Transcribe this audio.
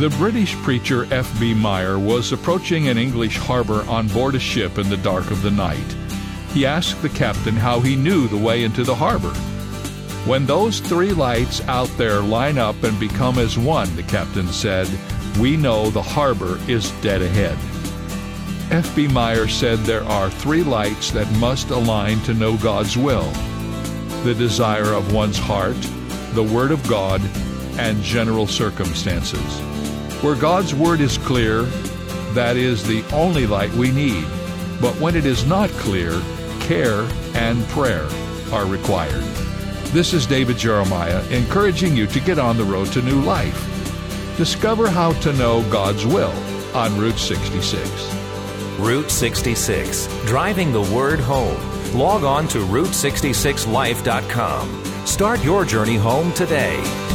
The British preacher F.B. Meyer was approaching an English harbor on board a ship in the dark of the night. He asked the captain how he knew the way into the harbor. When those three lights out there line up and become as one, the captain said, we know the harbor is dead ahead. F.B. Meyer said there are three lights that must align to know God's will the desire of one's heart, the Word of God, and general circumstances. Where God's Word is clear, that is the only light we need. But when it is not clear, care and prayer are required. This is David Jeremiah encouraging you to get on the road to new life. Discover how to know God's will on Route 66. Route 66, driving the word home. Log on to Route66Life.com. Start your journey home today.